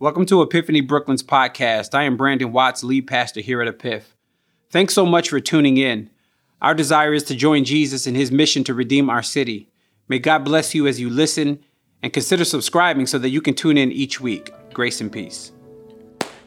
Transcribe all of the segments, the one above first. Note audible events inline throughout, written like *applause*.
Welcome to Epiphany Brooklyn's podcast. I am Brandon Watts, lead pastor here at Epiph. Thanks so much for tuning in. Our desire is to join Jesus in his mission to redeem our city. May God bless you as you listen and consider subscribing so that you can tune in each week. Grace and peace.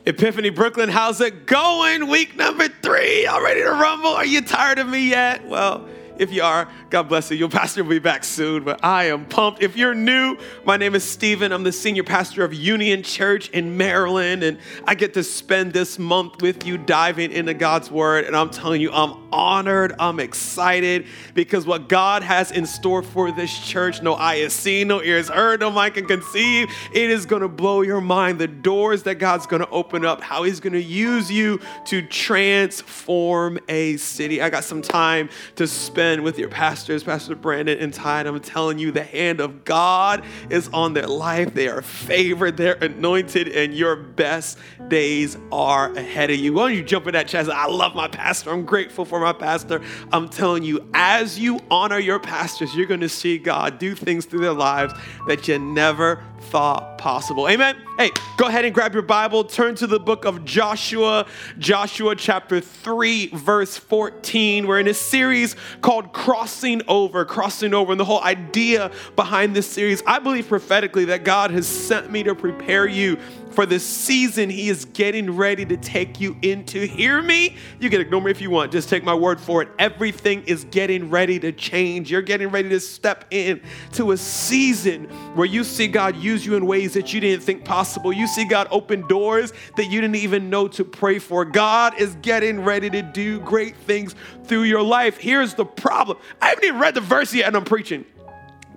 Epiphany Brooklyn, how's it going? Week number three. Y'all ready to rumble? Are you tired of me yet? Well, if you are, God bless you. Your pastor will be back soon, but I am pumped. If you're new, my name is Stephen. I'm the senior pastor of Union Church in Maryland, and I get to spend this month with you diving into God's Word. And I'm telling you, I'm honored, I'm excited because what God has in store for this church, no eye has seen, no ears heard, no mind can conceive. It is going to blow your mind. The doors that God's going to open up, how He's going to use you to transform a city. I got some time to spend with your pastors, Pastor Brandon and Tide. I'm telling you, the hand of God is on their life. They are favored, they're anointed, and your best days are ahead of you. Why don't you jump in that chest? I love my pastor. I'm grateful for my pastor. I'm telling you, as you honor your pastors, you're going to see God do things through their lives that you never thought possible. Amen. Hey, go ahead and grab your Bible, turn to the book of Joshua, Joshua chapter 3, verse 14. We're in a series called Crossing Over, Crossing Over. And the whole idea behind this series, I believe prophetically that God has sent me to prepare you for the season he is getting ready to take you into. Hear me? You can ignore me if you want. Just take my word for it. Everything is getting ready to change. You're getting ready to step in to a season where you see God use you in ways that you didn't think possible. You see God open doors that you didn't even know to pray for. God is getting ready to do great things through your life. Here's the problem. I haven't even read the verse yet and I'm preaching.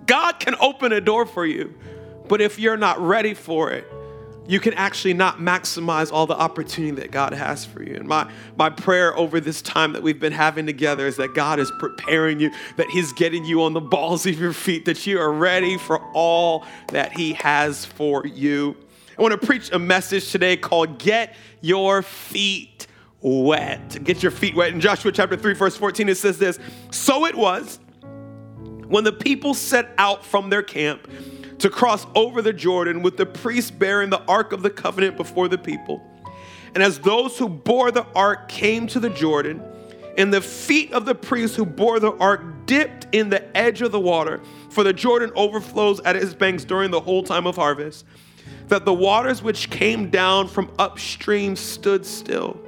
God can open a door for you, but if you're not ready for it, you can actually not maximize all the opportunity that God has for you. And my, my prayer over this time that we've been having together is that God is preparing you, that He's getting you on the balls of your feet, that you are ready for all that He has for you. I want to preach a message today called Get Your Feet Wet. Get your feet wet. In Joshua chapter 3, verse 14, it says this So it was when the people set out from their camp to cross over the Jordan with the priest bearing the ark of the covenant before the people. And as those who bore the ark came to the Jordan, and the feet of the priests who bore the ark dipped in the edge of the water, for the Jordan overflows at its banks during the whole time of harvest, that the waters which came down from upstream stood still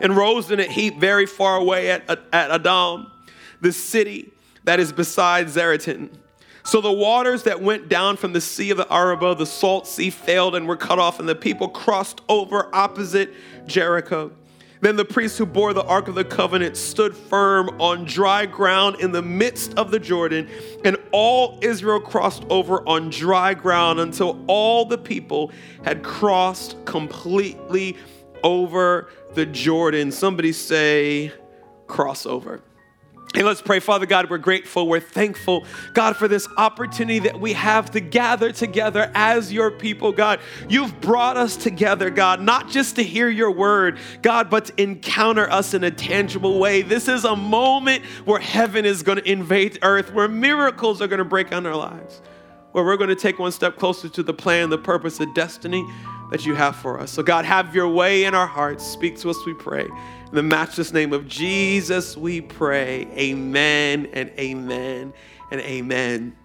and rose in a heap very far away at, at Adam, the city that is beside Zaretan. So the waters that went down from the sea of the Arabah, the salt sea, failed and were cut off, and the people crossed over opposite Jericho. Then the priests who bore the Ark of the Covenant stood firm on dry ground in the midst of the Jordan, and all Israel crossed over on dry ground until all the people had crossed completely over the Jordan. Somebody say, crossover. And let's pray, Father God, we're grateful, we're thankful, God, for this opportunity that we have to gather together as your people, God. You've brought us together, God, not just to hear your word, God, but to encounter us in a tangible way. This is a moment where heaven is going to invade earth, where miracles are going to break on our lives, where we're going to take one step closer to the plan, the purpose, the destiny that you have for us. So, God, have your way in our hearts. Speak to us, we pray. In the matchless name of Jesus, we pray. Amen and amen and amen.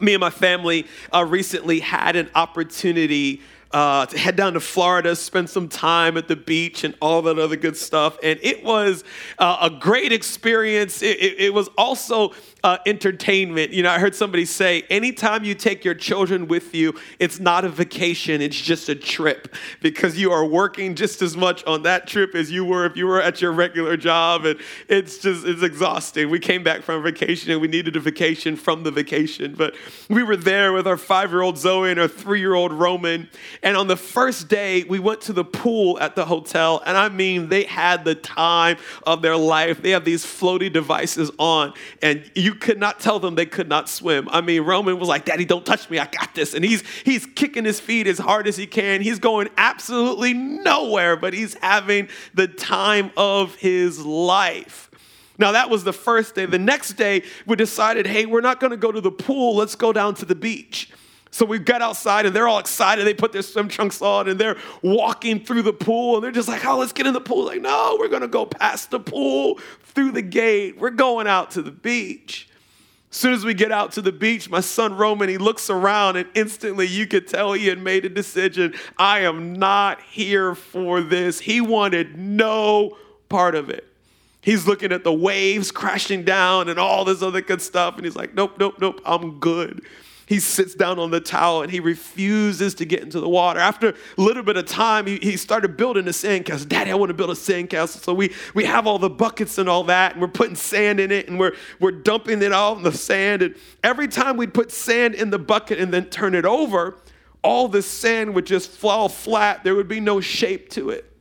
Me and my family uh, recently had an opportunity uh, to head down to Florida, spend some time at the beach, and all that other good stuff. And it was uh, a great experience. It, it, it was also uh, entertainment. You know, I heard somebody say, anytime you take your children with you, it's not a vacation, it's just a trip because you are working just as much on that trip as you were if you were at your regular job. And it's just, it's exhausting. We came back from vacation and we needed a vacation from the vacation. But we were there with our five year old Zoe and our three year old Roman. And on the first day, we went to the pool at the hotel. And I mean, they had the time of their life. They have these floaty devices on, and you could not tell them they could not swim. I mean, Roman was like, Daddy, don't touch me. I got this. And he's, he's kicking his feet as hard as he can. He's going absolutely nowhere, but he's having the time of his life. Now, that was the first day. The next day, we decided, hey, we're not going to go to the pool. Let's go down to the beach. So we got outside and they're all excited. They put their swim trunks on and they're walking through the pool and they're just like, oh, let's get in the pool. Like, no, we're going to go past the pool, through the gate. We're going out to the beach. As soon as we get out to the beach, my son Roman, he looks around and instantly you could tell he had made a decision. I am not here for this. He wanted no part of it. He's looking at the waves crashing down and all this other good stuff. And he's like, nope, nope, nope, I'm good he sits down on the towel and he refuses to get into the water. After a little bit of time, he, he started building a sandcastle. Daddy, I want to build a sandcastle. So we, we have all the buckets and all that, and we're putting sand in it and we're, we're dumping it all in the sand. And every time we'd put sand in the bucket and then turn it over, all the sand would just fall flat. There would be no shape to it.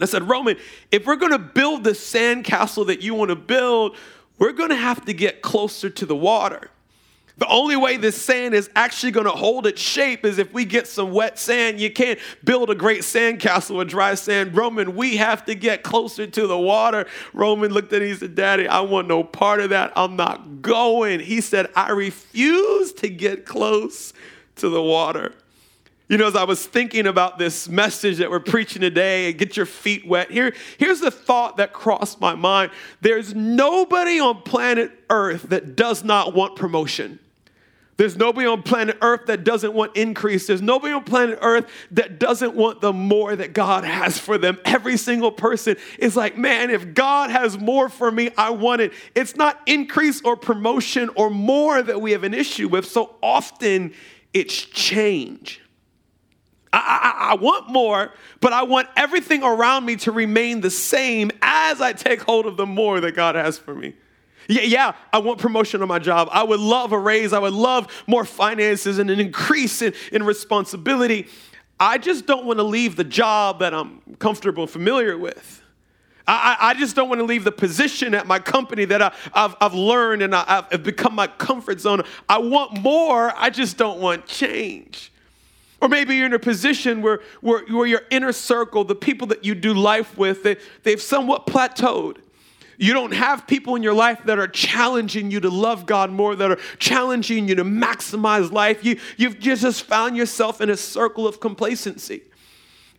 I said, Roman, if we're going to build the sandcastle that you want to build, we're going to have to get closer to the water. The only way this sand is actually going to hold its shape is if we get some wet sand. You can't build a great sand castle with dry sand. Roman, we have to get closer to the water. Roman looked at me and said, Daddy, I want no part of that. I'm not going. He said, I refuse to get close to the water. You know, as I was thinking about this message that we're preaching today, and get your feet wet, here, here's the thought that crossed my mind. There's nobody on planet Earth that does not want promotion. There's nobody on planet Earth that doesn't want increase. There's nobody on planet Earth that doesn't want the more that God has for them. Every single person is like, man, if God has more for me, I want it. It's not increase or promotion or more that we have an issue with. So often it's change. I, I, I, want more, but I want everything around me to remain the same as I take hold of the more that God has for me. Yeah, yeah, I want promotion on my job. I would love a raise. I would love more finances and an increase in, in responsibility. I just don't want to leave the job that I'm comfortable and familiar with. I, I just don't want to leave the position at my company that I, have I've learned and I, have become my comfort zone. I want more, I just don't want change. Or maybe you're in a position where, where, where your inner circle, the people that you do life with, they, they've somewhat plateaued. You don't have people in your life that are challenging you to love God more, that are challenging you to maximize life. You, you've just found yourself in a circle of complacency.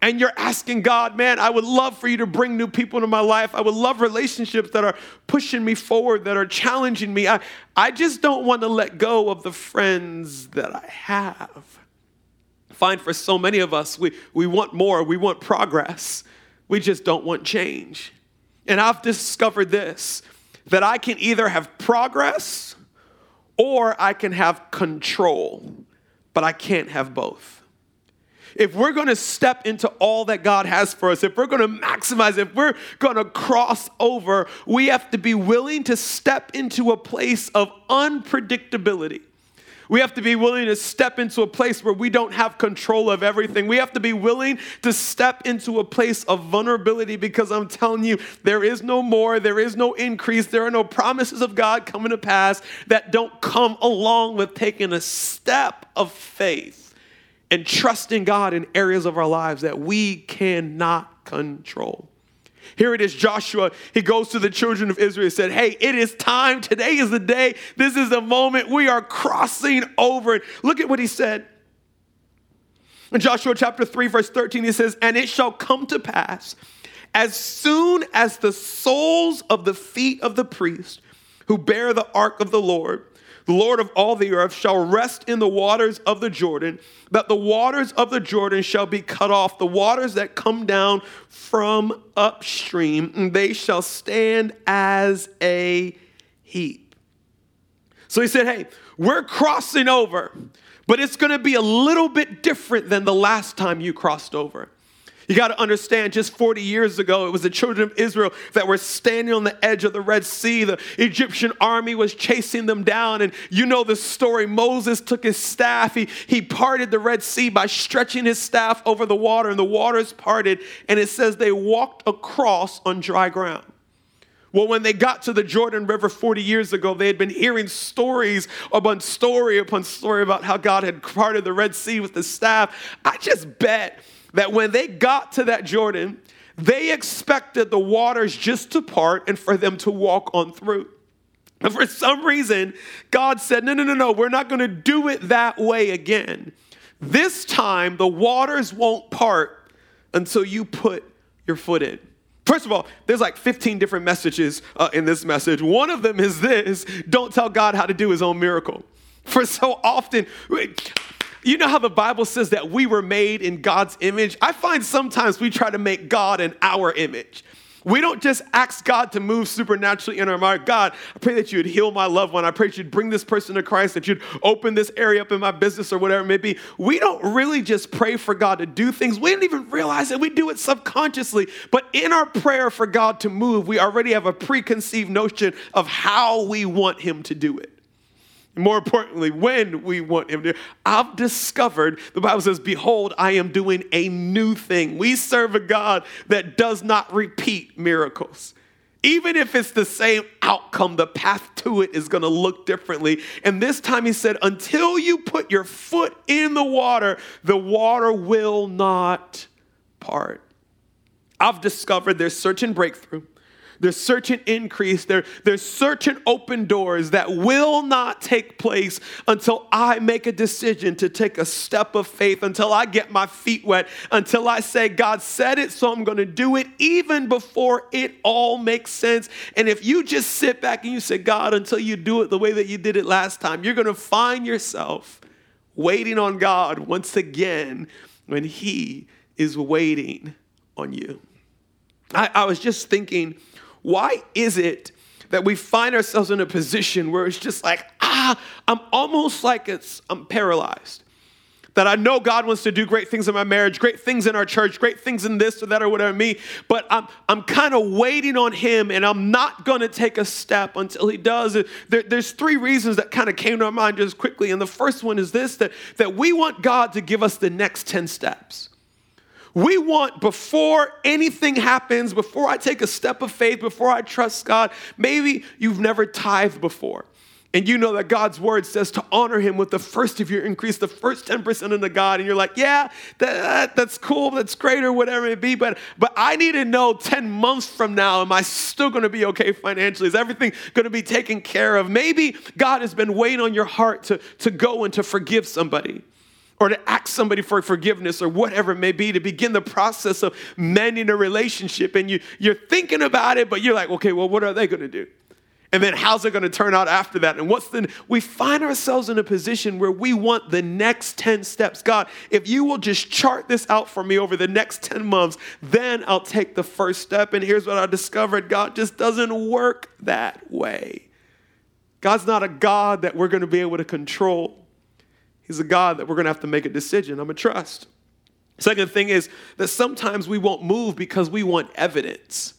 And you're asking God, man, I would love for you to bring new people into my life. I would love relationships that are pushing me forward, that are challenging me. I, I just don't want to let go of the friends that I have. Find for so many of us, we, we want more, we want progress, we just don't want change. And I've discovered this that I can either have progress or I can have control, but I can't have both. If we're gonna step into all that God has for us, if we're gonna maximize, if we're gonna cross over, we have to be willing to step into a place of unpredictability. We have to be willing to step into a place where we don't have control of everything. We have to be willing to step into a place of vulnerability because I'm telling you, there is no more, there is no increase, there are no promises of God coming to pass that don't come along with taking a step of faith and trusting God in areas of our lives that we cannot control. Here it is, Joshua. He goes to the children of Israel and said, Hey, it is time. Today is the day. This is the moment. We are crossing over. Look at what he said. In Joshua chapter 3, verse 13, he says, And it shall come to pass as soon as the soles of the feet of the priest who bear the ark of the Lord the Lord of all the earth shall rest in the waters of the Jordan, that the waters of the Jordan shall be cut off, the waters that come down from upstream, and they shall stand as a heap. So he said, Hey, we're crossing over, but it's going to be a little bit different than the last time you crossed over. You got to understand, just 40 years ago, it was the children of Israel that were standing on the edge of the Red Sea. The Egyptian army was chasing them down. And you know the story. Moses took his staff, he, he parted the Red Sea by stretching his staff over the water, and the waters parted. And it says they walked across on dry ground. Well, when they got to the Jordan River 40 years ago, they had been hearing stories upon story upon story about how God had parted the Red Sea with the staff. I just bet that when they got to that Jordan, they expected the waters just to part and for them to walk on through. And for some reason, God said, no, no, no, no, we're not going to do it that way again. This time, the waters won't part until you put your foot in. First of all, there's like 15 different messages uh, in this message. One of them is this don't tell God how to do his own miracle. For so often, you know how the Bible says that we were made in God's image? I find sometimes we try to make God in our image. We don't just ask God to move supernaturally in our mind. God, I pray that you would heal my loved one. I pray that you'd bring this person to Christ, that you'd open this area up in my business or whatever it may be. We don't really just pray for God to do things. We didn't even realize it. we do it subconsciously. But in our prayer for God to move, we already have a preconceived notion of how we want Him to do it more importantly, when we want him to. I've discovered, the Bible says, Behold, I am doing a new thing. We serve a God that does not repeat miracles. Even if it's the same outcome, the path to it is going to look differently. And this time he said, Until you put your foot in the water, the water will not part. I've discovered there's certain breakthrough there's certain increase. There, there's certain open doors that will not take place until I make a decision to take a step of faith, until I get my feet wet, until I say, God said it, so I'm going to do it, even before it all makes sense. And if you just sit back and you say, God, until you do it the way that you did it last time, you're going to find yourself waiting on God once again when He is waiting on you. I, I was just thinking why is it that we find ourselves in a position where it's just like, ah, I'm almost like it's, I'm paralyzed? That I know God wants to do great things in my marriage, great things in our church, great things in this or that or whatever me, but I'm, I'm kind of waiting on Him and I'm not going to take a step until He does. There, there's three reasons that kind of came to our mind just quickly. And the first one is this that, that we want God to give us the next 10 steps. We want before anything happens, before I take a step of faith, before I trust God, maybe you've never tithed before. And you know that God's word says to honor him with the first of your increase, the first 10% into God. And you're like, yeah, that, that's cool, that's great, or whatever it be. But, but I need to know 10 months from now, am I still gonna be okay financially? Is everything gonna be taken care of? Maybe God has been waiting on your heart to, to go and to forgive somebody or to ask somebody for forgiveness or whatever it may be to begin the process of mending a relationship. And you, you're thinking about it but you're like okay well what are they going to do? And then how's it going to turn out after that? And what's the we find ourselves in a position where we want the next 10 steps. God if you will just chart this out for me over the next 10 months then i'll take the first step. And here's what i discovered. God just doesn't work that way. God's not a god that we're going to be able to control He's a God that we're going to have to make a decision. I'm going to trust. Second thing is that sometimes we won't move because we want evidence.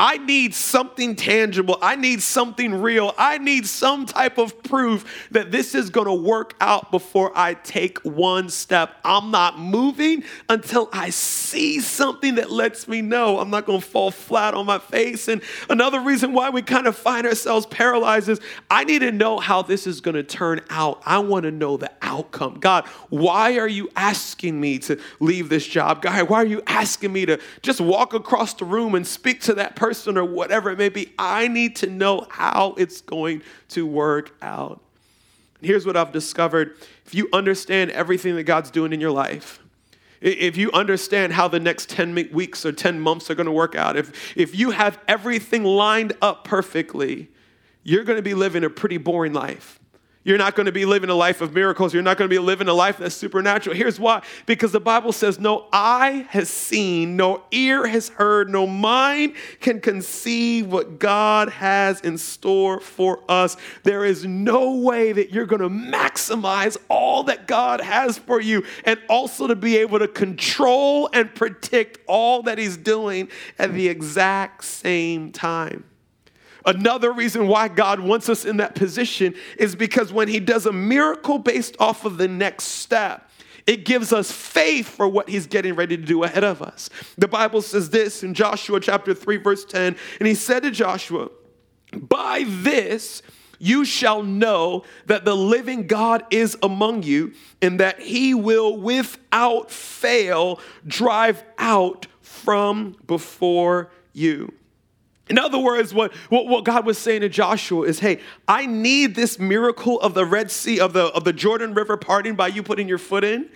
I need something tangible. I need something real. I need some type of proof that this is going to work out before I take one step. I'm not moving until I see something that lets me know I'm not going to fall flat on my face. And another reason why we kind of find ourselves paralyzed is I need to know how this is going to turn out. I want to know the outcome. God, why are you asking me to leave this job? God, why are you asking me to just walk across the room and speak to that person? Person or whatever it may be. I need to know how it's going to work out. And here's what I've discovered if you understand everything that God's doing in your life, if you understand how the next 10 weeks or 10 months are going to work out, if, if you have everything lined up perfectly, you're going to be living a pretty boring life. You're not going to be living a life of miracles. You're not going to be living a life that's supernatural. Here's why because the Bible says, No eye has seen, no ear has heard, no mind can conceive what God has in store for us. There is no way that you're going to maximize all that God has for you and also to be able to control and predict all that He's doing at the exact same time. Another reason why God wants us in that position is because when He does a miracle based off of the next step, it gives us faith for what he's getting ready to do ahead of us. The Bible says this in Joshua chapter 3, verse 10, and he said to Joshua, By this you shall know that the living God is among you, and that he will without fail drive out from before you. In other words, what, what, what, God was saying to Joshua is, hey, I need this miracle of the Red Sea, of the, of the Jordan River parting by you putting your foot in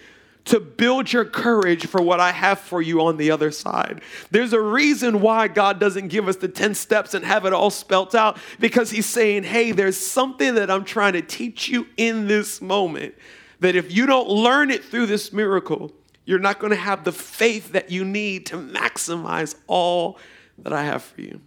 to build your courage for what I have for you on the other side. There's a reason why God doesn't give us the 10 steps and have it all spelt out because He's saying, hey, there's something that I'm trying to teach you in this moment that if you don't learn it through this miracle, you're not going to have the faith that you need to maximize all that I have for you.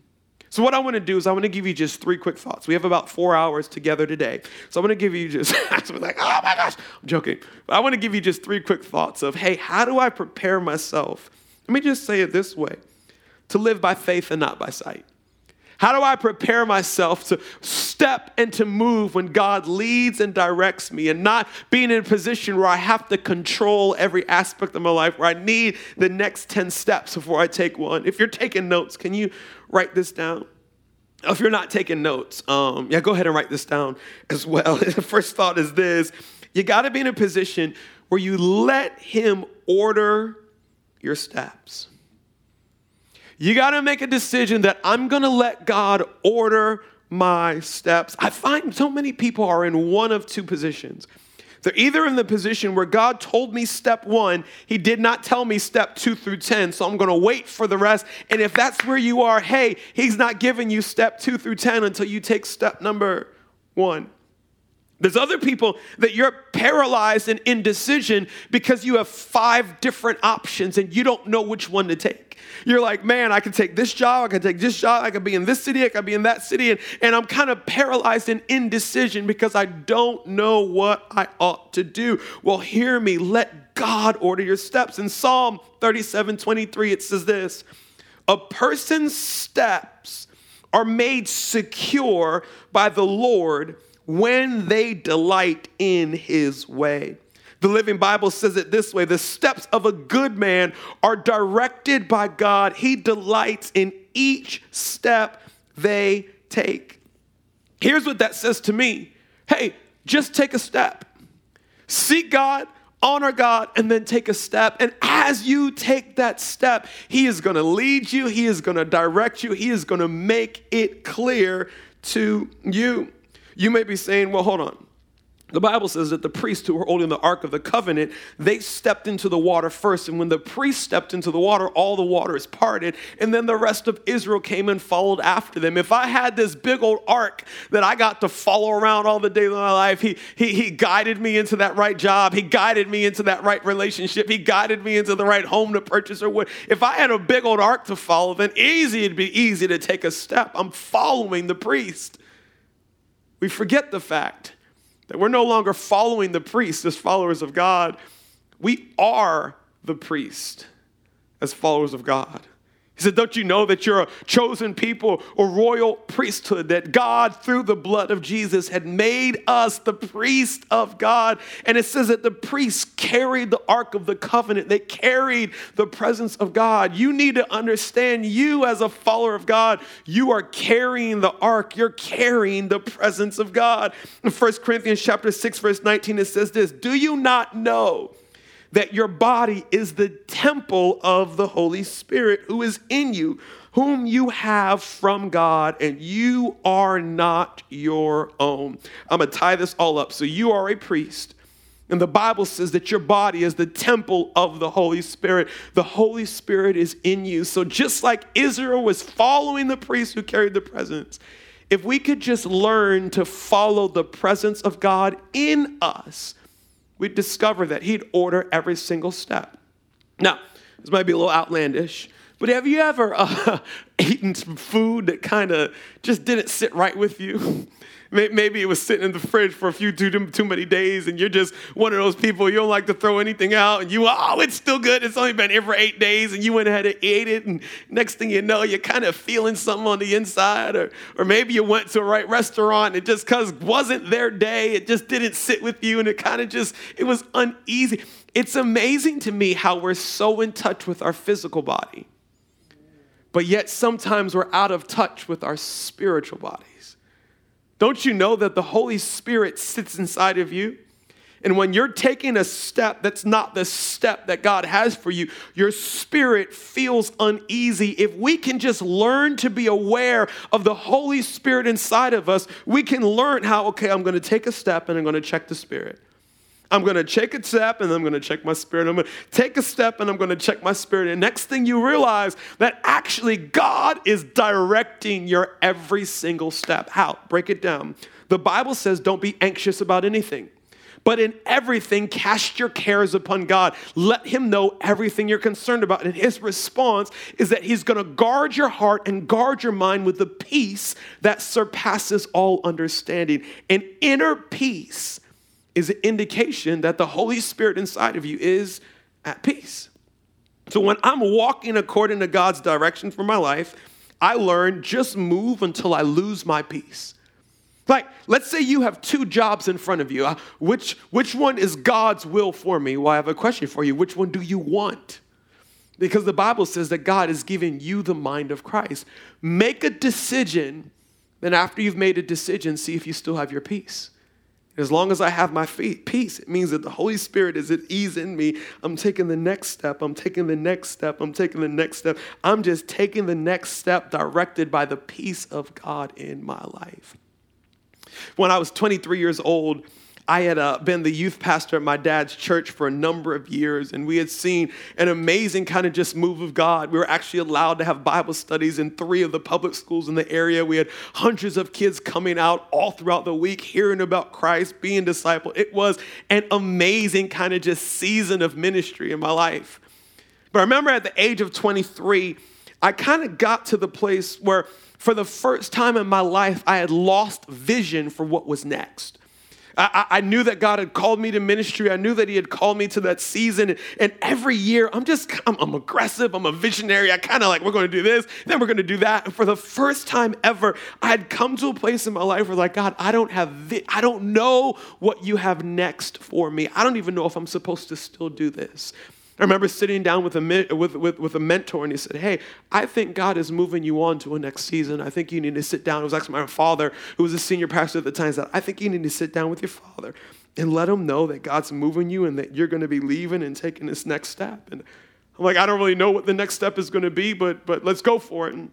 So, what I want to do is I want to give you just three quick thoughts. We have about four hours together today. So, I'm going to give you *laughs* just, like, oh my gosh, I'm joking. But I want to give you just three quick thoughts of, hey, how do I prepare myself? Let me just say it this way to live by faith and not by sight. How do I prepare myself to step and to move when God leads and directs me and not being in a position where I have to control every aspect of my life, where I need the next 10 steps before I take one? If you're taking notes, can you write this down. If you're not taking notes, um, yeah, go ahead and write this down as well. *laughs* the first thought is this you got to be in a position where you let Him order your steps. You got to make a decision that I'm going to let God order my steps. I find so many people are in one of two positions. They're either in the position where God told me step one, He did not tell me step two through 10, so I'm gonna wait for the rest. And if that's where you are, hey, He's not giving you step two through 10 until you take step number one. There's other people that you're paralyzed and indecision because you have five different options and you don't know which one to take. You're like, man, I can take this job, I can take this job, I can be in this city, I can be in that city, and, and I'm kind of paralyzed in indecision because I don't know what I ought to do. Well, hear me, let God order your steps. In Psalm 37 23, it says this A person's steps are made secure by the Lord when they delight in his way. The Living Bible says it this way The steps of a good man are directed by God. He delights in each step they take. Here's what that says to me hey, just take a step. Seek God, honor God, and then take a step. And as you take that step, He is going to lead you, He is going to direct you, He is going to make it clear to you. You may be saying, well, hold on. The Bible says that the priests who were holding the Ark of the Covenant, they stepped into the water first. And when the priest stepped into the water, all the water is parted. And then the rest of Israel came and followed after them. If I had this big old ark that I got to follow around all the days of my life, he, he, he guided me into that right job. He guided me into that right relationship. He guided me into the right home to purchase or what. If I had a big old ark to follow, then easy, it'd be easy to take a step. I'm following the priest. We forget the fact that we're no longer following the priest as followers of God. We are the priest as followers of God. He said, Don't you know that you're a chosen people, a royal priesthood, that God, through the blood of Jesus, had made us the priest of God? And it says that the priests carried the ark of the covenant, they carried the presence of God. You need to understand, you as a follower of God, you are carrying the ark, you're carrying the presence of God. In 1 Corinthians chapter 6, verse 19, it says this Do you not know? That your body is the temple of the Holy Spirit who is in you, whom you have from God, and you are not your own. I'm going to tie this all up. So you are a priest. And the Bible says that your body is the temple of the Holy Spirit. The Holy Spirit is in you. So just like Israel was following the priest who carried the presence, if we could just learn to follow the presence of God in us, we'd discover that he'd order every single step. Now, this might be a little outlandish, but have you ever uh, *laughs* eaten some food that kind of just didn't sit right with you? *laughs* Maybe it was sitting in the fridge for a few too, too many days, and you're just one of those people you don't like to throw anything out, and you oh it's still good. It's only been here for eight days, and you went ahead and ate it, and next thing you know, you're kind of feeling something on the inside, or or maybe you went to a right restaurant, and it just because wasn't their day, it just didn't sit with you, and it kind of just it was uneasy. It's amazing to me how we're so in touch with our physical body, but yet sometimes we're out of touch with our spiritual body. Don't you know that the Holy Spirit sits inside of you? And when you're taking a step that's not the step that God has for you, your spirit feels uneasy. If we can just learn to be aware of the Holy Spirit inside of us, we can learn how, okay, I'm going to take a step and I'm going to check the spirit. I'm going to take a step and I'm going to check my spirit. I'm going to take a step and I'm going to check my spirit. And next thing you realize that actually God is directing your every single step. How? Break it down. The Bible says don't be anxious about anything. But in everything, cast your cares upon God. Let Him know everything you're concerned about. And His response is that He's to guard your heart and guard your mind with the peace that surpasses all understanding. An inner peace is an indication that the Holy Spirit inside of you is at peace. So when I'm walking according to God's direction for my life, I learn just move until I lose my peace. Like, let's say you have two jobs in front of you. Uh, which, which one is God's will for me? Well, I have a question for you. Which one do you want? Because the Bible says that God is giving you the mind of Christ. Make a decision, then after you've made a decision, see if you still have your peace. As long as I have my peace, it means that the Holy Spirit is at ease in me. I'm taking the next step. I'm taking the next step. I'm taking the next step. I'm just taking the next step directed by the peace of God in my life. When I was 23 years old, I had uh, been the youth pastor at my dad's church for a number of years, and we had seen an amazing kind of just move of God. We were actually allowed to have Bible studies in three of the public schools in the area. We had hundreds of kids coming out all throughout the week, hearing about Christ, being discipled. It was an amazing kind of just season of ministry in my life. But I remember at the age of 23, I kind of got to the place where for the first time in my life, I had lost vision for what was next. I, I, knew that God had called me to ministry. I knew that He had called me to that season. And every year, I'm just, I'm, I'm aggressive. I'm a visionary. I kind of like, we're going to do this, then we're going to do that. And for the first time ever, I had come to a place in my life where, like, God, I don't have, vi- I don't know what you have next for me. I don't even know if I'm supposed to still do this. I remember sitting down with a, with, with, with a mentor and he said, Hey, I think God is moving you on to a next season. I think you need to sit down. It was actually my father, who was a senior pastor at the time, said, I think you need to sit down with your father and let him know that God's moving you and that you're going to be leaving and taking this next step. And I'm like, I don't really know what the next step is going to be, but, but let's go for it. And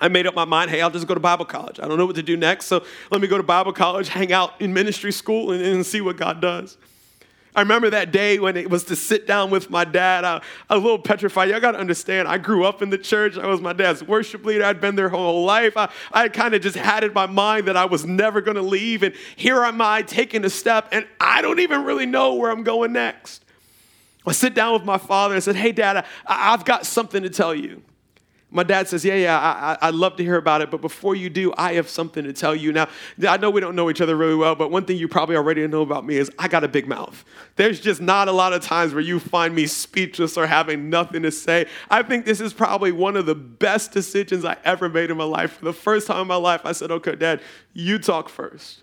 I made up my mind, hey, I'll just go to Bible college. I don't know what to do next, so let me go to Bible college, hang out in ministry school, and, and see what God does. I remember that day when it was to sit down with my dad. I, I was a little petrified. Y'all got to understand, I grew up in the church. I was my dad's worship leader. I'd been there whole life. I, I kind of just had in my mind that I was never going to leave. And here am I taking a step, and I don't even really know where I'm going next. I sit down with my father and said, Hey, dad, I, I've got something to tell you. My dad says, Yeah, yeah, I, I'd love to hear about it, but before you do, I have something to tell you. Now, I know we don't know each other really well, but one thing you probably already know about me is I got a big mouth. There's just not a lot of times where you find me speechless or having nothing to say. I think this is probably one of the best decisions I ever made in my life. For the first time in my life, I said, Okay, dad, you talk first.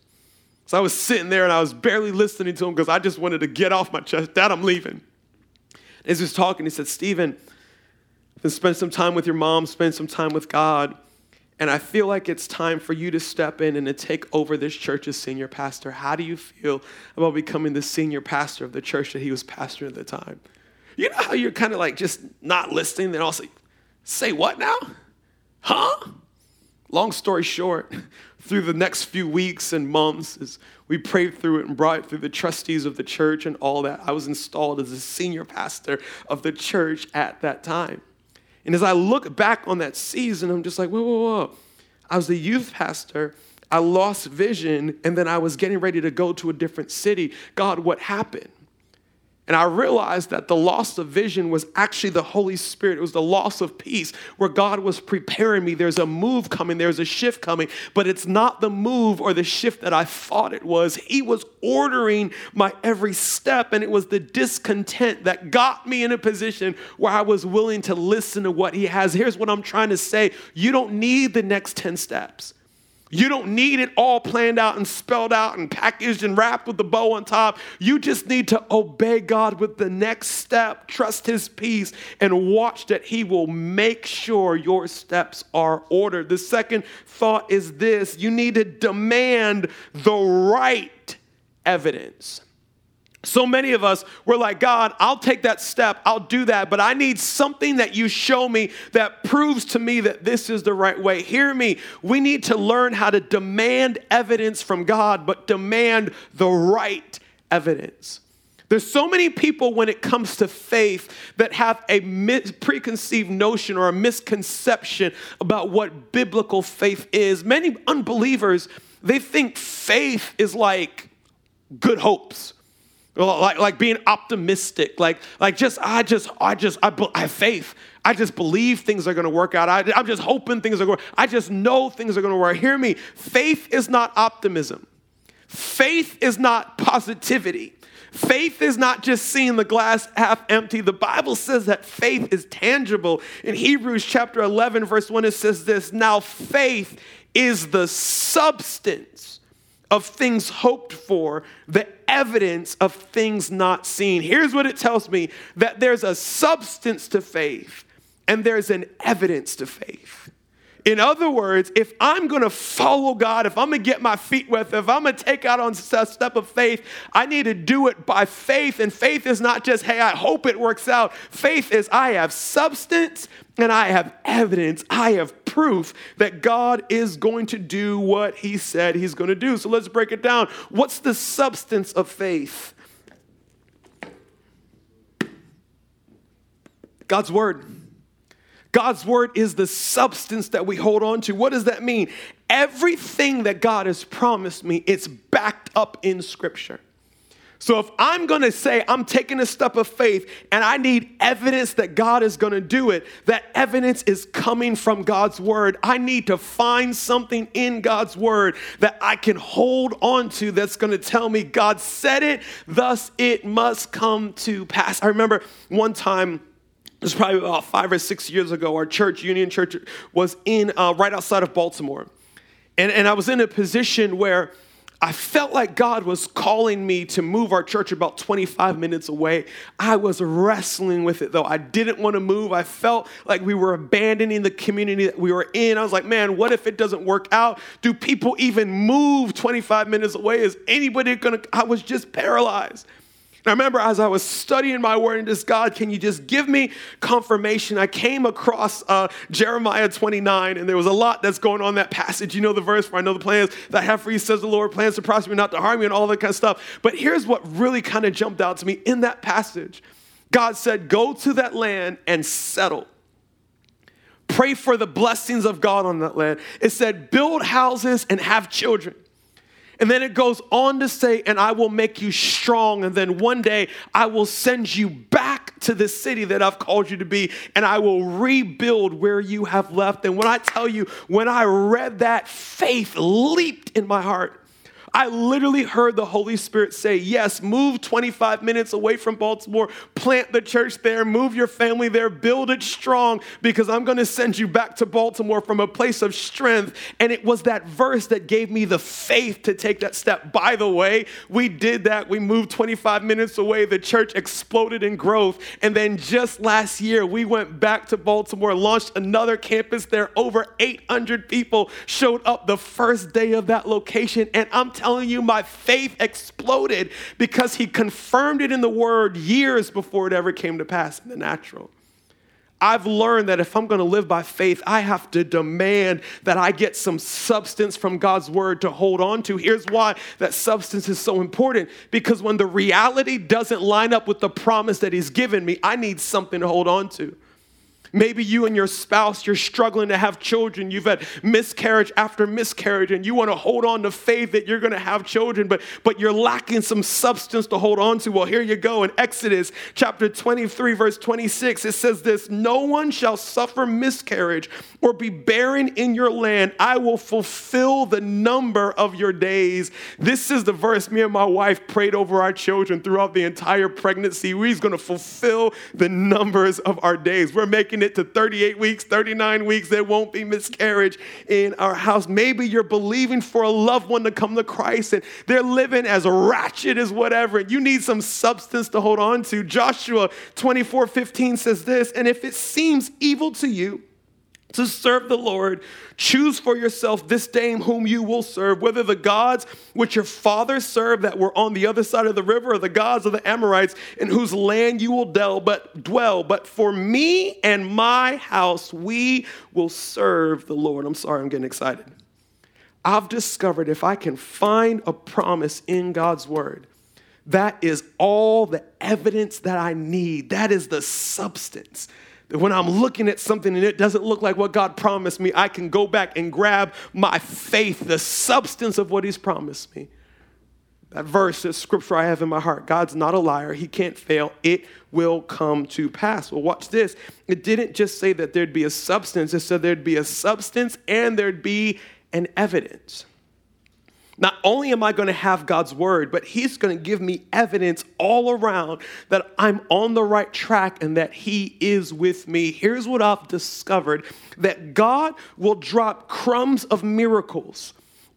So I was sitting there and I was barely listening to him because I just wanted to get off my chest. Dad, I'm leaving. As he was talking, he said, Stephen, then spend some time with your mom, spend some time with God. And I feel like it's time for you to step in and to take over this church as senior pastor. How do you feel about becoming the senior pastor of the church that he was pastoring at the time? You know how you're kind of like just not listening, then also say "Say what now? Huh? Long story short, *laughs* through the next few weeks and months, as we prayed through it and brought it through the trustees of the church and all that, I was installed as a senior pastor of the church at that time. And as I look back on that season, I'm just like, whoa, whoa, whoa. I was the youth pastor. I lost vision, and then I was getting ready to go to a different city. God, what happened? And I realized that the loss of vision was actually the Holy Spirit. It was the loss of peace where God was preparing me. There's a move coming, there's a shift coming, but it's not the move or the shift that I thought it was. He was ordering my every step, and it was the discontent that got me in a position where I was willing to listen to what He has. Here's what I'm trying to say you don't need the next 10 steps. You don't need it all planned out and spelled out and packaged and wrapped with the bow on top. You just need to obey God with the next step, trust His peace, and watch that He will make sure your steps are ordered. The second thought is this you need to demand the right evidence. So many of us, we're like, God, I'll take that step, I'll do that, but I need something that you show me that proves to me that this is the right way. Hear me. We need to learn how to demand evidence from God, but demand the right evidence. There's so many people when it comes to faith that have a preconceived notion or a misconception about what biblical faith is. Many unbelievers, they think faith is like good hopes like, like being optimistic like like just i just i just i, I have faith. I just believe things are going to work out. I, i'm just hoping things are going i just know things are going to work. Hear me faith is not optimism. Faith is not positivity. Faith is not just seeing the glass half empty. The Bible says that faith is tangible. In Hebrews chapter 11, verse 1, it says this Now faith is the substance of things hoped for, the evidence of things not seen. Here's what it tells me that there's a substance to faith and there's an evidence to faith. In other words, if I'm gonna follow God, if I'm gonna get my feet wet, if I'm gonna take out on a step of faith, I need to do it by faith. And faith is not just, hey, I hope it works out. Faith is, I have substance and I have evidence, I have proof that God is going to do what He said He's going to do. So let's break it down. What's the substance of faith? God's Word. God's Word is the substance that we hold on to. What does that mean? Everything that God has promised me, it's backed up in Scripture. So if I'm gonna say I'm taking a step of faith and I need evidence that God is gonna do it, that evidence is coming from God's word. I need to find something in God's word that I can hold on to that's gonna tell me God said it, thus it must come to pass. I remember one time. It was probably about five or six years ago. Our church, Union Church, was in uh, right outside of Baltimore, and, and I was in a position where I felt like God was calling me to move our church about 25 minutes away. I was wrestling with it though. I didn't want to move. I felt like we were abandoning the community that we were in. I was like, man, what if it doesn't work out? Do people even move 25 minutes away? Is anybody gonna? I was just paralyzed. I remember as I was studying my word and just, God, can you just give me confirmation? I came across uh, Jeremiah 29, and there was a lot that's going on that passage. You know the verse, for I know the plans that I have for you, says the Lord, plans to prosper me, not to harm you, and all that kind of stuff. But here's what really kind of jumped out to me in that passage God said, Go to that land and settle. Pray for the blessings of God on that land. It said, Build houses and have children. And then it goes on to say, and I will make you strong. And then one day I will send you back to the city that I've called you to be, and I will rebuild where you have left. And when I tell you, when I read that, faith leaped in my heart. I literally heard the Holy Spirit say, Yes, move 25 minutes away from Baltimore, plant the church there, move your family there, build it strong, because I'm going to send you back to Baltimore from a place of strength. And it was that verse that gave me the faith to take that step. By the way, we did that. We moved 25 minutes away. The church exploded in growth. And then just last year, we went back to Baltimore, launched another campus there. Over 800 people showed up the first day of that location. And I'm telling telling you, my faith exploded because he confirmed it in the word years before it ever came to pass in the natural. I've learned that if I'm going to live by faith, I have to demand that I get some substance from God's word to hold on to. Here's why that substance is so important because when the reality doesn't line up with the promise that He's given me, I need something to hold on to. Maybe you and your spouse, you're struggling to have children. You've had miscarriage after miscarriage, and you want to hold on to faith that you're going to have children, but, but you're lacking some substance to hold on to. Well, here you go in Exodus chapter 23, verse 26. It says this No one shall suffer miscarriage or be barren in your land. I will fulfill the number of your days. This is the verse me and my wife prayed over our children throughout the entire pregnancy. We're going to fulfill the numbers of our days. We're making it to 38 weeks, 39 weeks, there won't be miscarriage in our house. Maybe you're believing for a loved one to come to Christ and they're living as ratchet as whatever, you need some substance to hold on to. Joshua 24 15 says this, and if it seems evil to you, to serve the Lord, choose for yourself this day whom you will serve, whether the gods which your fathers served that were on the other side of the river, or the gods of the Amorites in whose land you will dwell. But dwell. But for me and my house, we will serve the Lord. I'm sorry, I'm getting excited. I've discovered if I can find a promise in God's word, that is all the evidence that I need. That is the substance that when I'm looking at something and it doesn't look like what God promised me, I can go back and grab my faith, the substance of what He's promised me. That verse, that scripture I have in my heart God's not a liar. He can't fail. It will come to pass. Well, watch this. It didn't just say that there'd be a substance, it said there'd be a substance and there'd be an evidence. Not only am I going to have God's word, but He's going to give me evidence all around that I'm on the right track and that He is with me. Here's what I've discovered that God will drop crumbs of miracles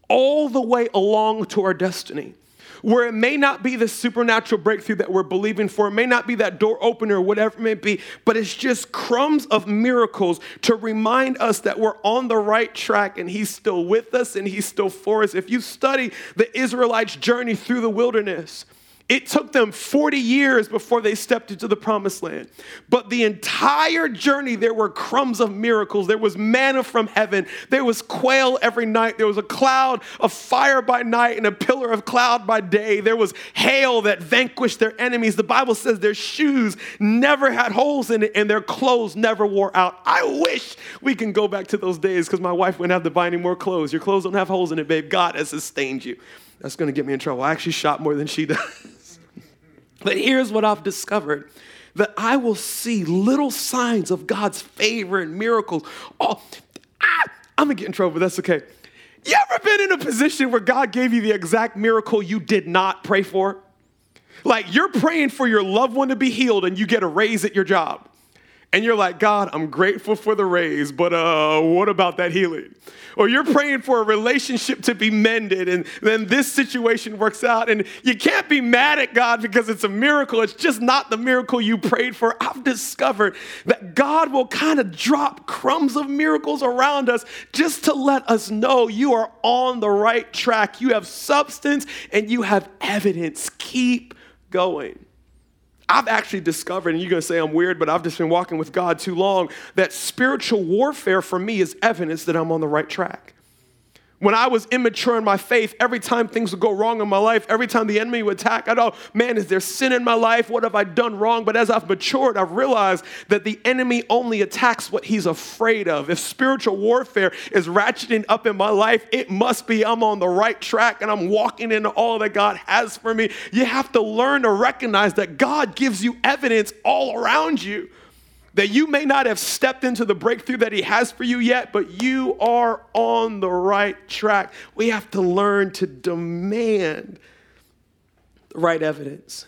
all the way along to our destiny where it may not be the supernatural breakthrough that we're believing for, it may not be that door opener or whatever it may be, but it's just crumbs of miracles to remind us that we're on the right track and He's still with us and He's still for us. If you study the Israelites' journey through the wilderness, it took them 40 years before they stepped into the promised land. But the entire journey, there were crumbs of miracles. There was manna from heaven. There was quail every night. There was a cloud of fire by night and a pillar of cloud by day. There was hail that vanquished their enemies. The Bible says their shoes never had holes in it and their clothes never wore out. I wish we can go back to those days because my wife wouldn't have to buy any more clothes. Your clothes don't have holes in it, babe. God has sustained you. That's going to get me in trouble. I actually shop more than she does. *laughs* But here's what I've discovered that I will see little signs of God's favor and miracles. Oh, ah, I'm gonna get in trouble, but that's okay. You ever been in a position where God gave you the exact miracle you did not pray for? Like you're praying for your loved one to be healed and you get a raise at your job and you're like, God, I'm grateful for the raise, but uh, what about that healing? Or you're praying for a relationship to be mended, and then this situation works out, and you can't be mad at God because it's a miracle. It's just not the miracle you prayed for. I've discovered that God will kind of drop crumbs of miracles around us just to let us know you are on the right track. You have substance and you have evidence. Keep going. I've actually discovered, and you're gonna say I'm weird, but I've just been walking with God too long, that spiritual warfare for me is evidence that I'm on the right track. When I was immature in my faith, every time things would go wrong in my life, every time the enemy would attack, I'd go, man, is there sin in my life? What have I done wrong? But as I've matured, I've realized that the enemy only attacks what he's afraid of. If spiritual warfare is ratcheting up in my life, it must be I'm on the right track and I'm walking into all that God has for me. You have to learn to recognize that God gives you evidence all around you that you may not have stepped into the breakthrough that He has for you yet, but you are on the right track. We have to learn to demand the right evidence.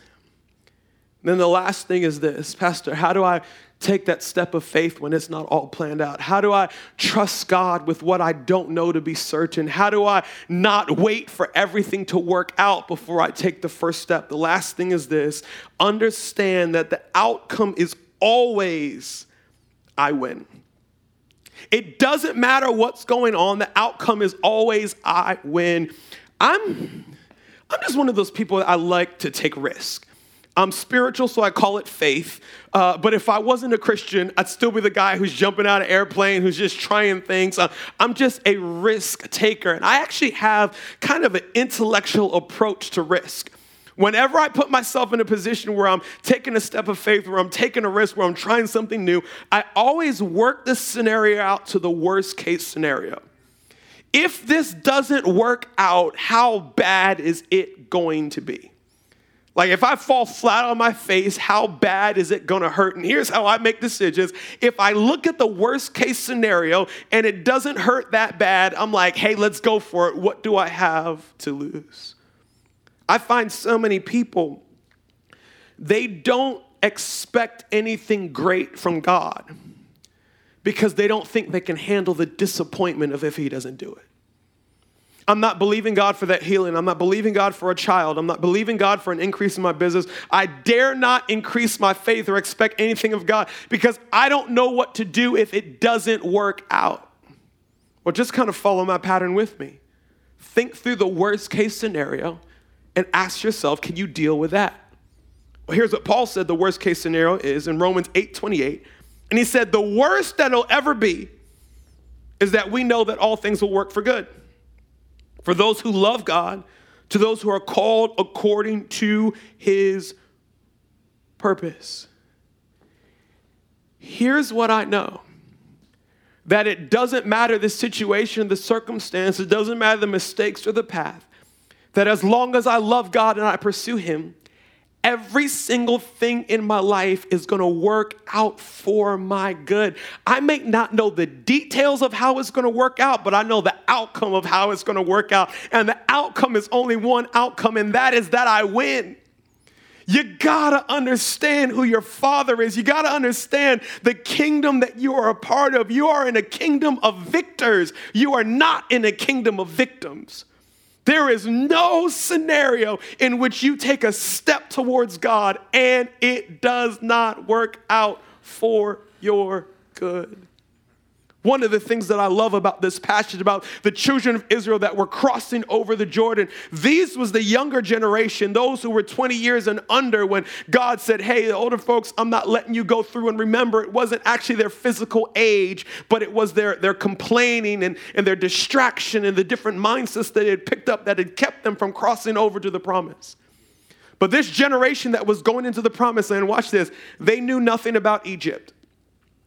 then the last thing is this Pastor, how do I take that step of faith when it's not all planned out? How do I trust God with what I don't know to be certain? How do I not wait for everything to work out before I take the first step? The last thing is this understand that the outcome is always I win. It doesn't matter what's going on, the outcome is always I win. I'm I'm just one of those people that I like to take risk. I'm spiritual, so I call it faith. Uh, but if I wasn't a Christian, I'd still be the guy who's jumping out of airplane, who's just trying things. Uh, I'm just a risk taker, and I actually have kind of an intellectual approach to risk. Whenever I put myself in a position where I'm taking a step of faith, where I'm taking a risk, where I'm trying something new, I always work this scenario out to the worst case scenario. If this doesn't work out, how bad is it going to be? Like, if I fall flat on my face, how bad is it gonna hurt? And here's how I make decisions. If I look at the worst case scenario and it doesn't hurt that bad, I'm like, hey, let's go for it. What do I have to lose? I find so many people, they don't expect anything great from God because they don't think they can handle the disappointment of if He doesn't do it. I'm not believing God for that healing. I'm not believing God for a child. I'm not believing God for an increase in my business. I dare not increase my faith or expect anything of God because I don't know what to do if it doesn't work out. Well, just kind of follow my pattern with me. Think through the worst case scenario and ask yourself, can you deal with that? Well, here's what Paul said the worst case scenario is in Romans 8 28. And he said, the worst that'll ever be is that we know that all things will work for good for those who love God, to those who are called according to his purpose. Here's what I know that it doesn't matter the situation, the circumstance, it doesn't matter the mistakes or the path, that as long as I love God and I pursue him, every single thing in my life is going to work out for my good. I may not know the details of how it's going to work out, but I know the outcome of how it's going to work out. And the outcome is only one outcome, and that is that I win. You gotta understand who your father is. You gotta understand the kingdom that you are a part of. You are in a kingdom of victors, you are not in a kingdom of victims. There is no scenario in which you take a step towards God and it does not work out for your good. One of the things that I love about this passage about the children of Israel that were crossing over the Jordan, these was the younger generation, those who were 20 years and under when God said, Hey, the older folks, I'm not letting you go through. And remember, it wasn't actually their physical age, but it was their, their complaining and, and their distraction and the different mindsets that they had picked up that had kept them from crossing over to the promise. But this generation that was going into the promised land, watch this, they knew nothing about Egypt.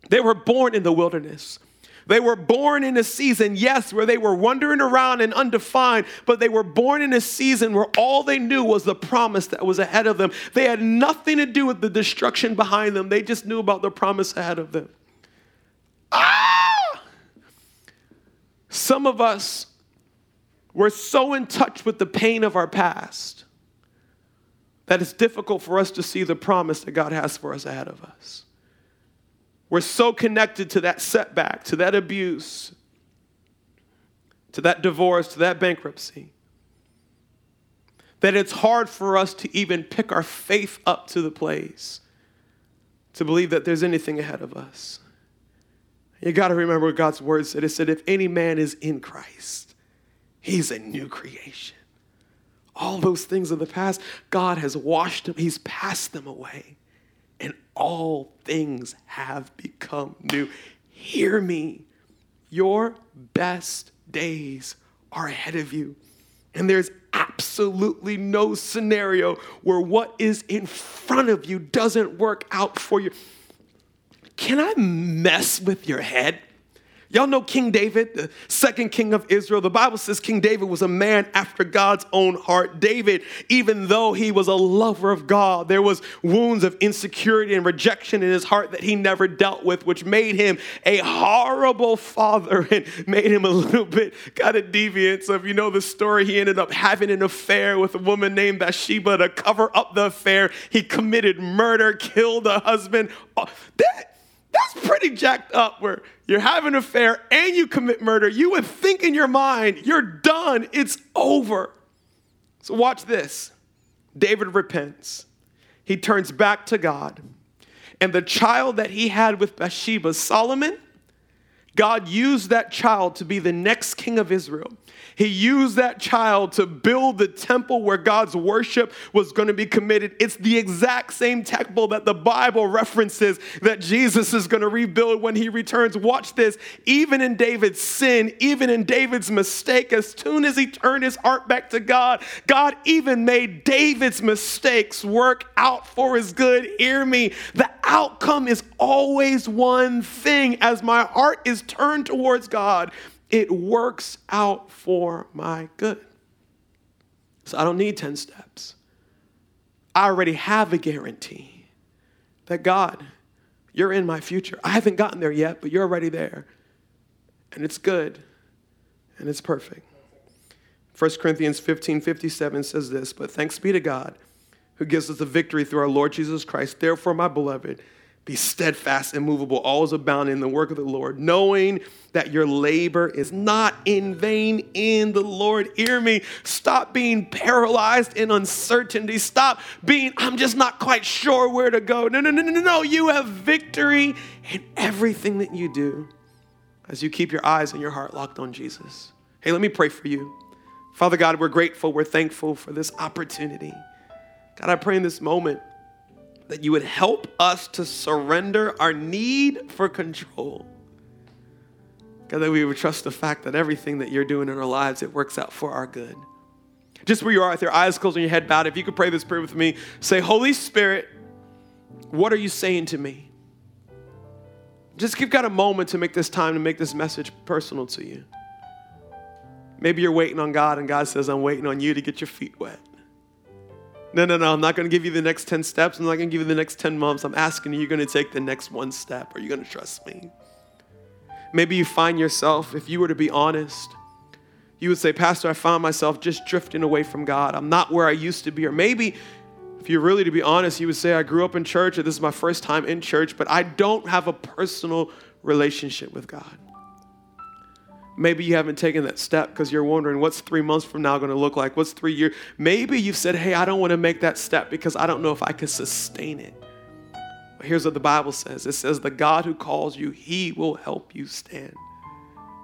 They were born in the wilderness. They were born in a season, yes, where they were wandering around and undefined, but they were born in a season where all they knew was the promise that was ahead of them. They had nothing to do with the destruction behind them, they just knew about the promise ahead of them. Ah! Some of us were so in touch with the pain of our past that it's difficult for us to see the promise that God has for us ahead of us. We're so connected to that setback, to that abuse, to that divorce, to that bankruptcy, that it's hard for us to even pick our faith up to the place to believe that there's anything ahead of us. You got to remember what God's word said. It said, if any man is in Christ, he's a new creation. All those things of the past, God has washed them, he's passed them away and all things have become new. Hear me. Your best days are ahead of you. And there's absolutely no scenario where what is in front of you doesn't work out for you. Can I mess with your head? Y'all know King David, the second king of Israel. The Bible says King David was a man after God's own heart. David, even though he was a lover of God, there was wounds of insecurity and rejection in his heart that he never dealt with, which made him a horrible father *laughs* and made him a little bit kind of deviant. So if you know the story, he ended up having an affair with a woman named Bathsheba to cover up the affair. He committed murder, killed a husband. Oh, that that's pretty jacked up where you're having an affair and you commit murder. You would think in your mind, you're done, it's over. So watch this. David repents. He turns back to God. And the child that he had with Bathsheba, Solomon, God used that child to be the next king of Israel. He used that child to build the temple where God's worship was going to be committed. It's the exact same temple that the Bible references that Jesus is going to rebuild when he returns. Watch this. Even in David's sin, even in David's mistake, as soon as he turned his heart back to God, God even made David's mistakes work out for his good. Hear me. The outcome is always one thing. As my heart is turned towards God, it works out for my good. So I don't need 10 steps. I already have a guarantee that God, you're in my future. I haven't gotten there yet, but you're already there. And it's good and it's perfect. 1 Corinthians 15 57 says this, but thanks be to God who gives us the victory through our Lord Jesus Christ. Therefore, my beloved, Be steadfast, and immovable, always abounding in the work of the Lord, knowing that your labor is not in vain in the Lord. Hear me. Stop being paralyzed in uncertainty. Stop being, I'm just not quite sure where to go. No, no, no, no, no. You have victory in everything that you do as you keep your eyes and your heart locked on Jesus. Hey, let me pray for you. Father God, we're grateful, we're thankful for this opportunity. God, I pray in this moment that you would help us to surrender our need for control. God, that we would trust the fact that everything that you're doing in our lives, it works out for our good. Just where you are, with your eyes closed and your head bowed, if you could pray this prayer with me, say, Holy Spirit, what are you saying to me? Just give God a moment to make this time to make this message personal to you. Maybe you're waiting on God, and God says, I'm waiting on you to get your feet wet. No, no, no, I'm not going to give you the next 10 steps. I'm not going to give you the next 10 months. I'm asking you, you're going to take the next one step. Are you going to trust me? Maybe you find yourself, if you were to be honest, you would say, Pastor, I found myself just drifting away from God. I'm not where I used to be. Or maybe, if you're really to be honest, you would say, I grew up in church, or this is my first time in church, but I don't have a personal relationship with God. Maybe you haven't taken that step because you're wondering what's three months from now going to look like? What's three years? Maybe you've said, hey, I don't want to make that step because I don't know if I can sustain it. But here's what the Bible says it says, the God who calls you, he will help you stand.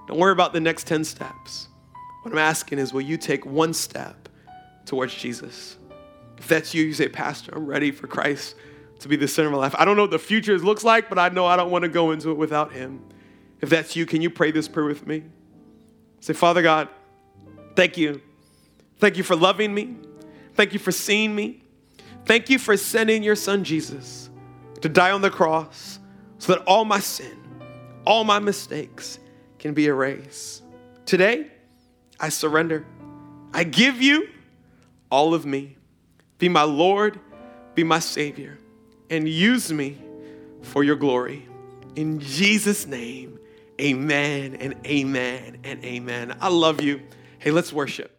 Don't worry about the next 10 steps. What I'm asking is, will you take one step towards Jesus? If that's you, you say, Pastor, I'm ready for Christ to be the center of my life. I don't know what the future looks like, but I know I don't want to go into it without him. If that's you, can you pray this prayer with me? Say, Father God, thank you. Thank you for loving me. Thank you for seeing me. Thank you for sending your son Jesus to die on the cross so that all my sin, all my mistakes can be erased. Today, I surrender. I give you all of me. Be my Lord, be my Savior, and use me for your glory. In Jesus' name, Amen and amen and amen. I love you. Hey, let's worship.